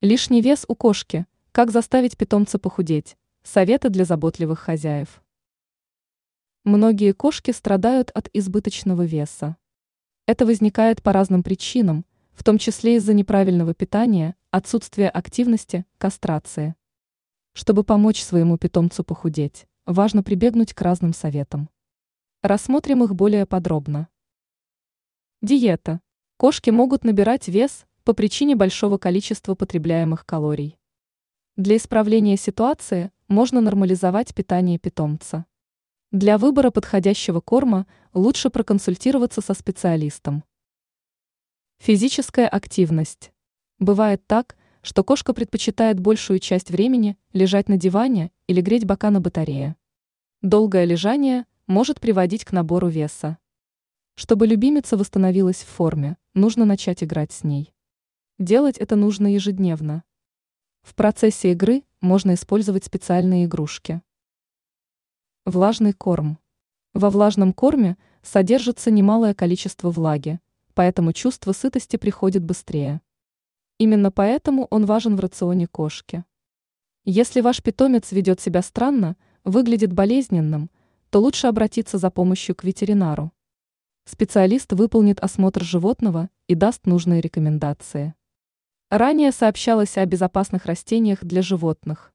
Лишний вес у кошки. Как заставить питомца похудеть? Советы для заботливых хозяев. Многие кошки страдают от избыточного веса. Это возникает по разным причинам, в том числе из-за неправильного питания, отсутствия активности, кастрации. Чтобы помочь своему питомцу похудеть, важно прибегнуть к разным советам. Рассмотрим их более подробно. Диета. Кошки могут набирать вес по причине большого количества потребляемых калорий. Для исправления ситуации можно нормализовать питание питомца. Для выбора подходящего корма лучше проконсультироваться со специалистом. Физическая активность. Бывает так, что кошка предпочитает большую часть времени лежать на диване или греть бока на батарее. Долгое лежание может приводить к набору веса. Чтобы любимица восстановилась в форме, нужно начать играть с ней. Делать это нужно ежедневно. В процессе игры можно использовать специальные игрушки. Влажный корм. Во влажном корме содержится немалое количество влаги, поэтому чувство сытости приходит быстрее. Именно поэтому он важен в рационе кошки. Если ваш питомец ведет себя странно, выглядит болезненным, то лучше обратиться за помощью к ветеринару. Специалист выполнит осмотр животного и даст нужные рекомендации. Ранее сообщалось о безопасных растениях для животных.